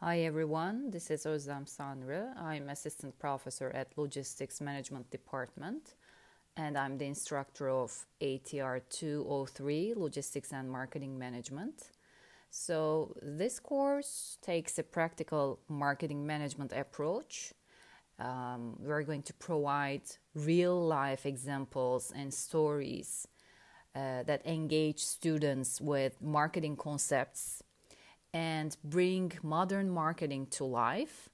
Hi everyone, this is Özlem Sanrı. I'm assistant professor at Logistics Management Department and I'm the instructor of ATR 203 Logistics and Marketing Management. So, this course takes a practical marketing management approach. Um, we're going to provide real life examples and stories uh, that engage students with marketing concepts and bring modern marketing to life.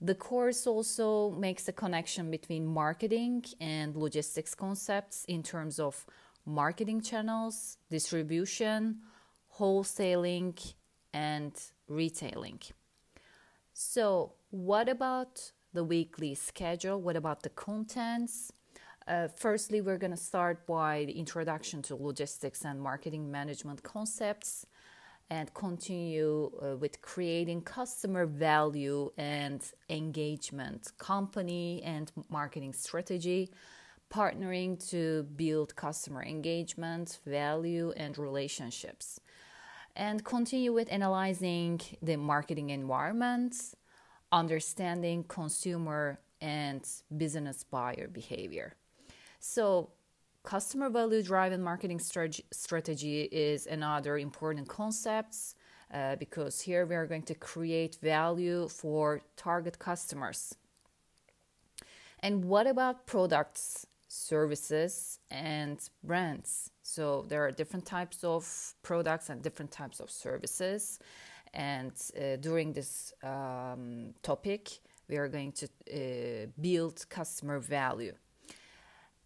The course also makes a connection between marketing and logistics concepts in terms of marketing channels, distribution, wholesaling, and retailing. So, what about the weekly schedule? What about the contents? Uh, firstly, we're going to start by the introduction to logistics and marketing management concepts and continue uh, with creating customer value and engagement, company and marketing strategy, partnering to build customer engagement, value, and relationships. And continue with analyzing the marketing environment, understanding consumer and business buyer behavior. So, customer value driven marketing strategy is another important concept uh, because here we are going to create value for target customers. And what about products, services, and brands? So there are different types of products and different types of services. And uh, during this um, topic, we are going to uh, build customer value.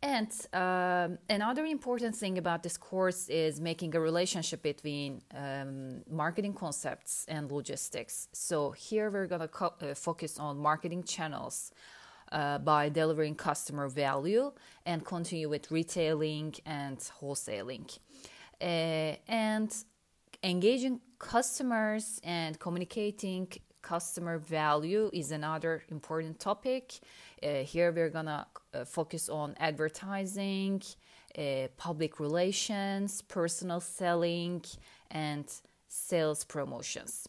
And um, another important thing about this course is making a relationship between um, marketing concepts and logistics. So here we're going to co- uh, focus on marketing channels uh, by delivering customer value and continue with retailing and wholesaling. Uh, and engaging customers and communicating customer value is another important topic. Uh, here we're gonna uh, focus on advertising, uh, public relations, personal selling, and sales promotions.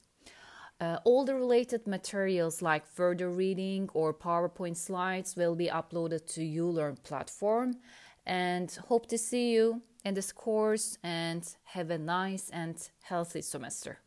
Uh, all the related materials like further reading or PowerPoint slides will be uploaded to ULearn platform and hope to see you in this course and have a nice and healthy semester.